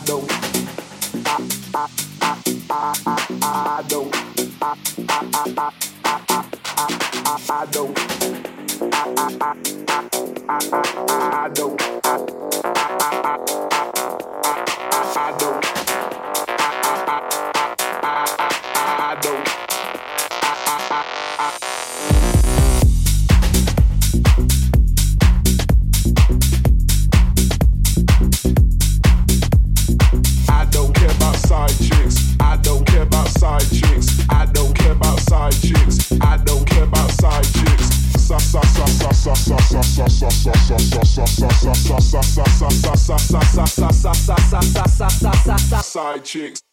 side chicks.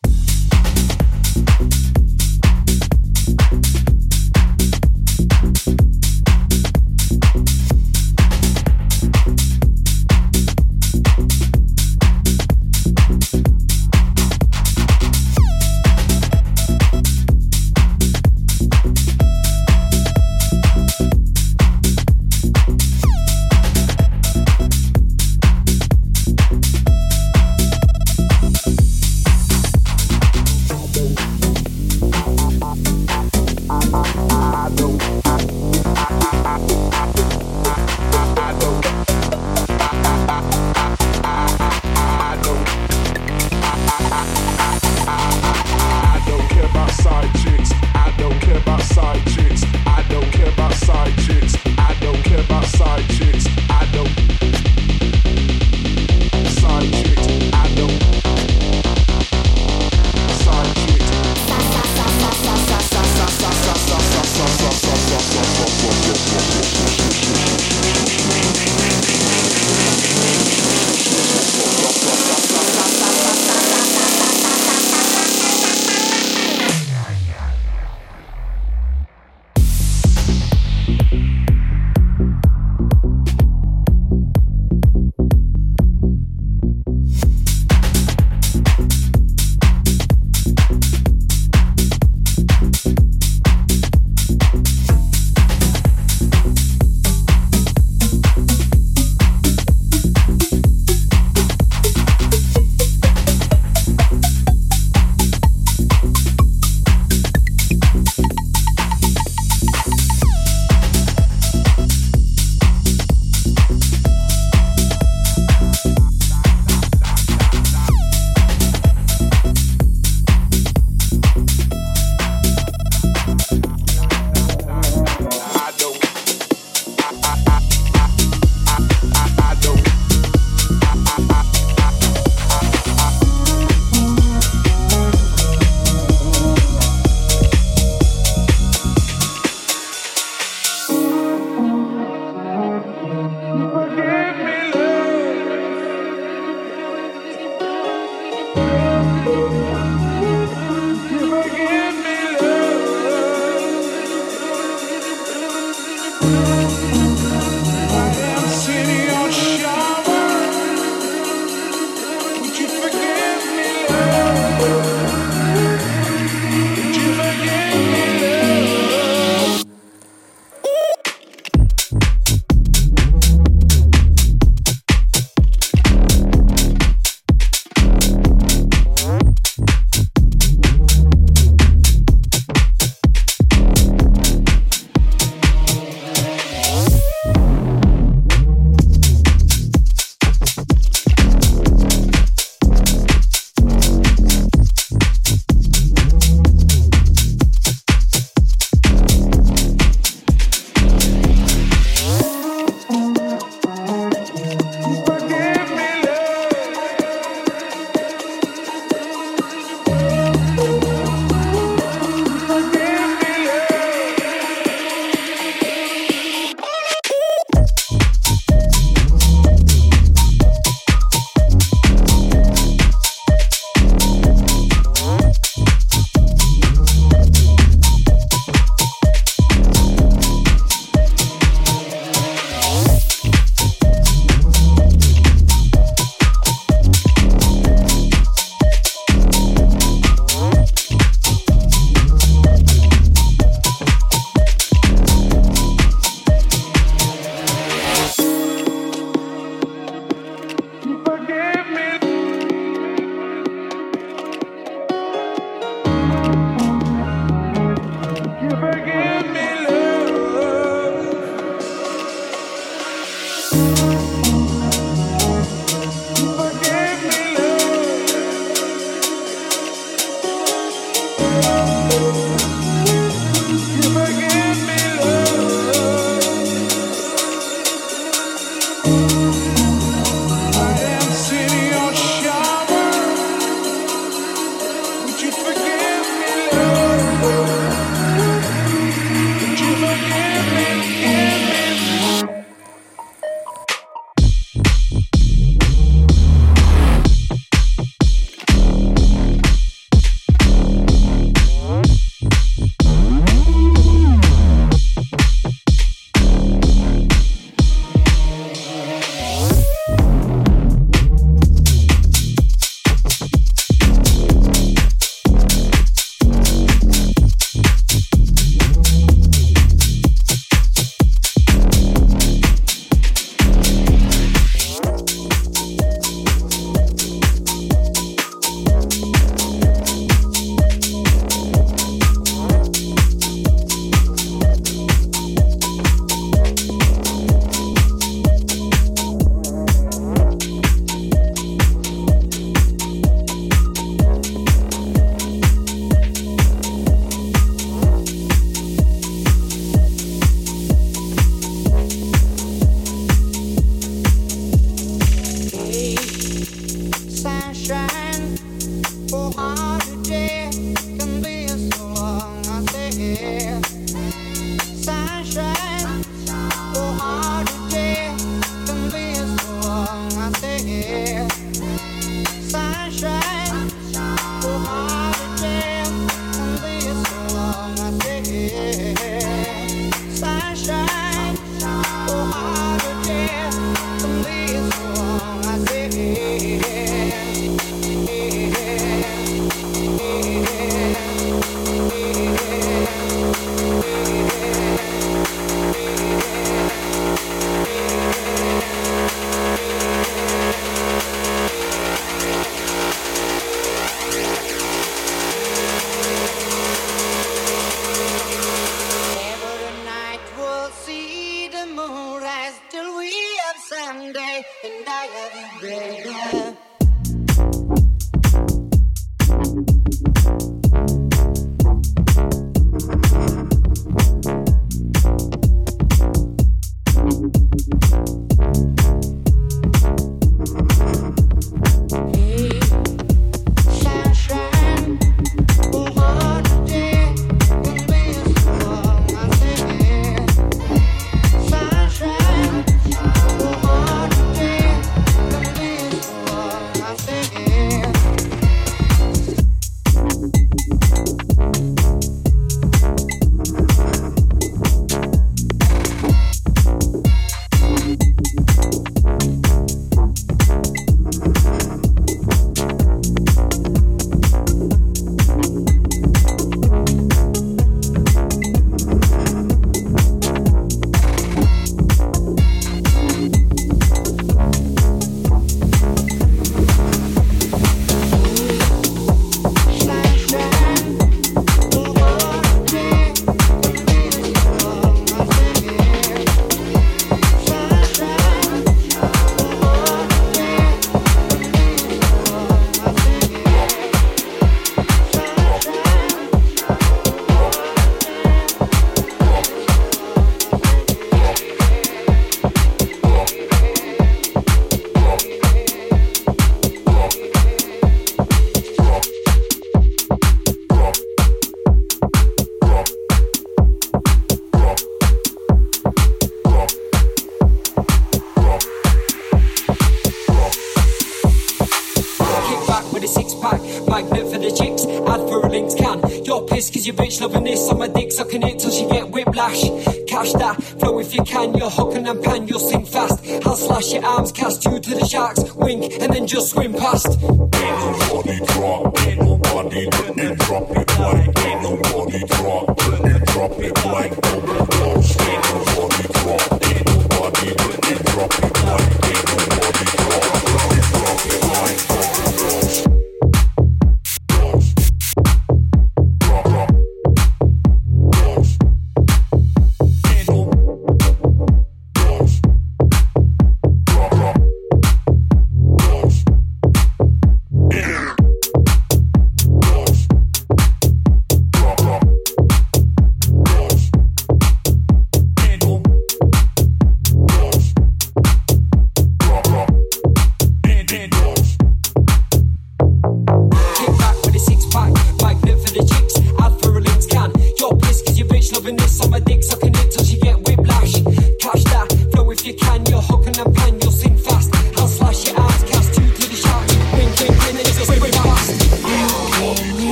can. You're hooking and pan, you'll sink fast. I'll slash your arms, cast you to the sharks, wink, and then just swim past. Everybody drop, Everybody drop it like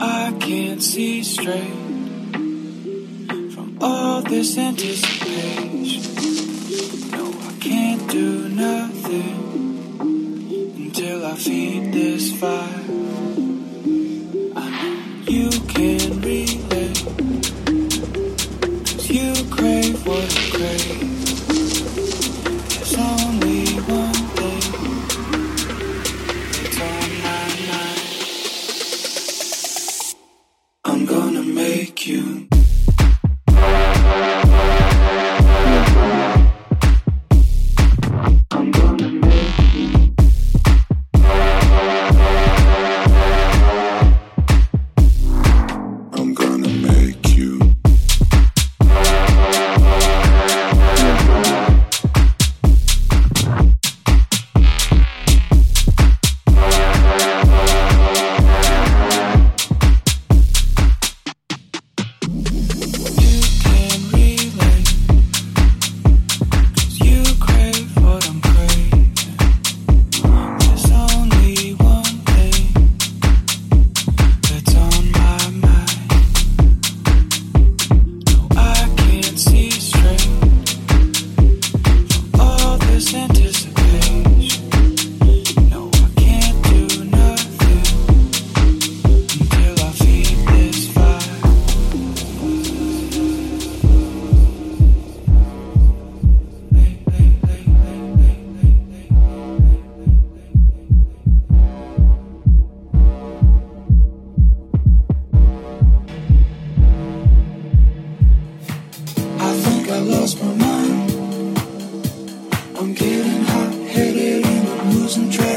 I can't see straight from all this anticipation. No, I can't do nothing until I feed this fire. chosen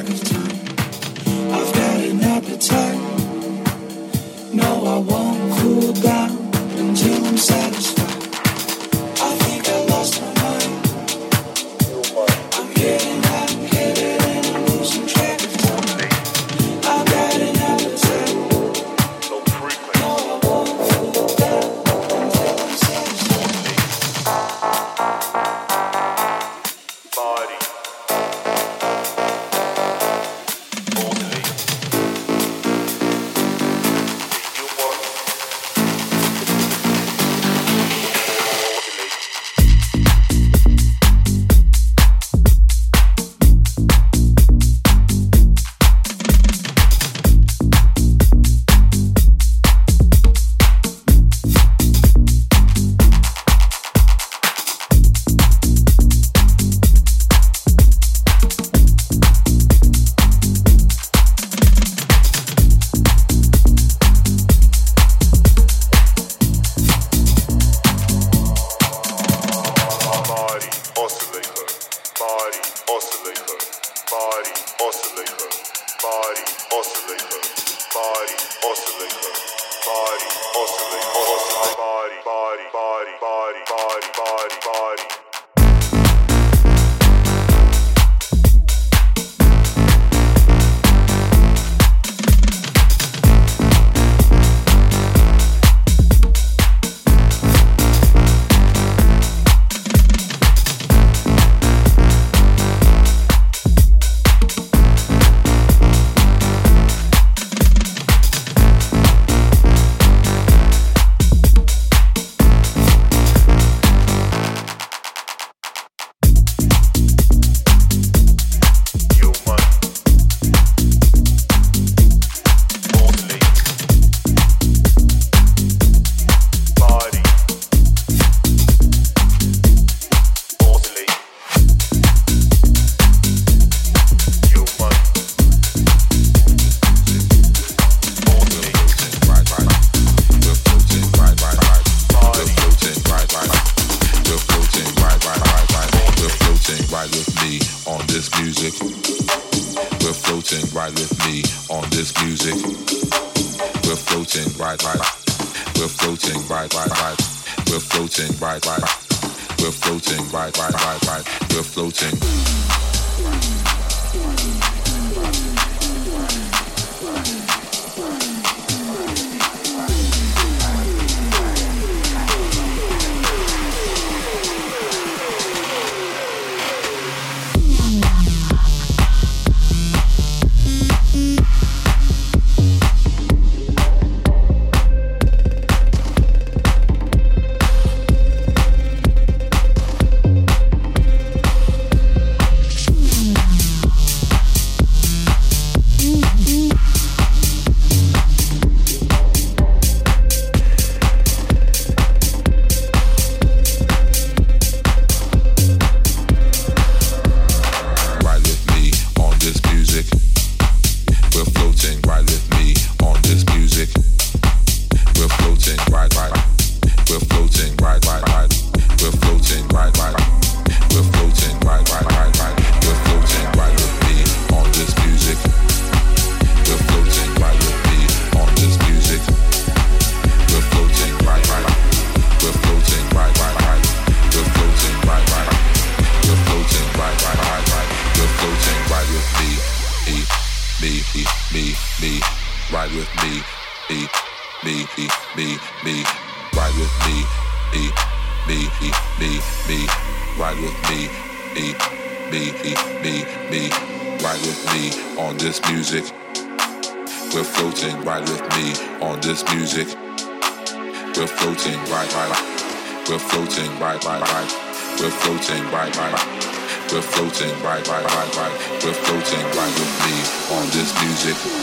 Give me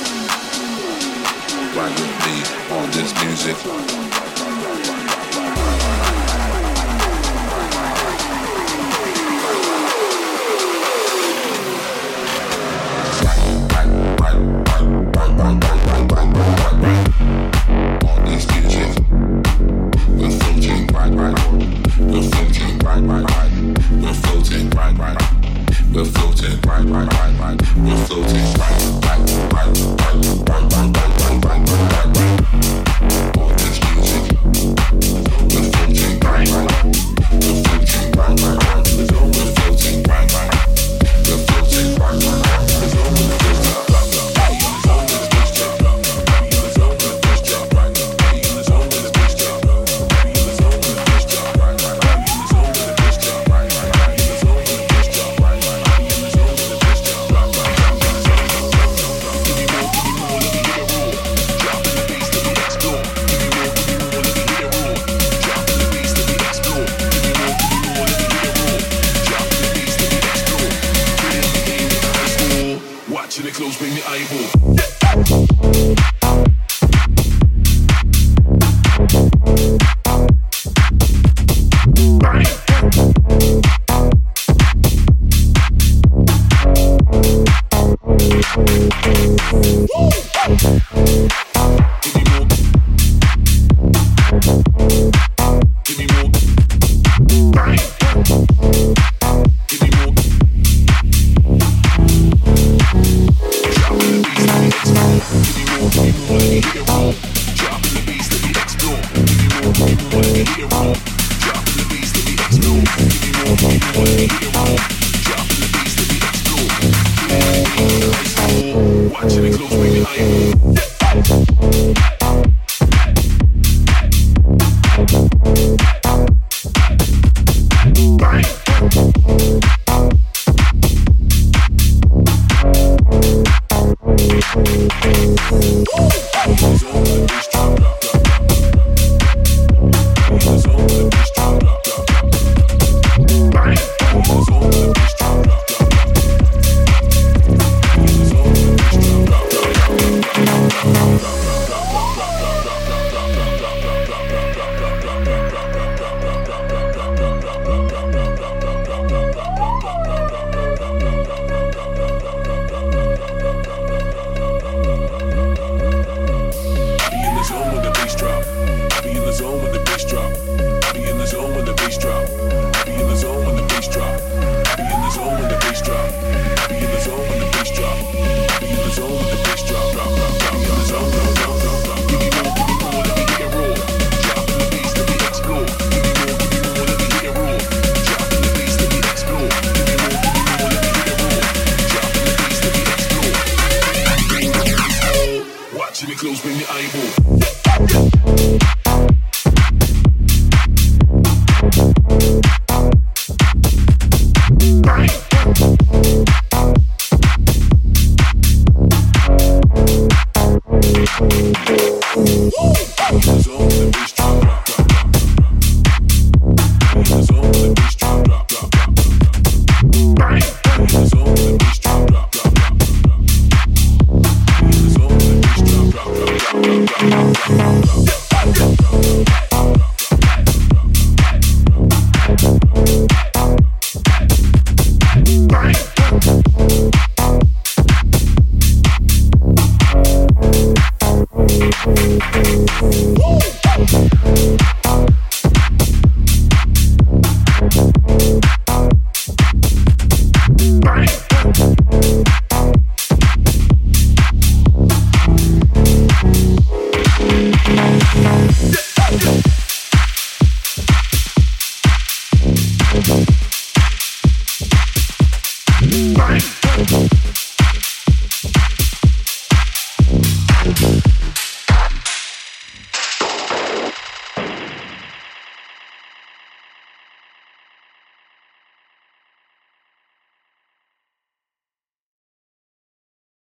more,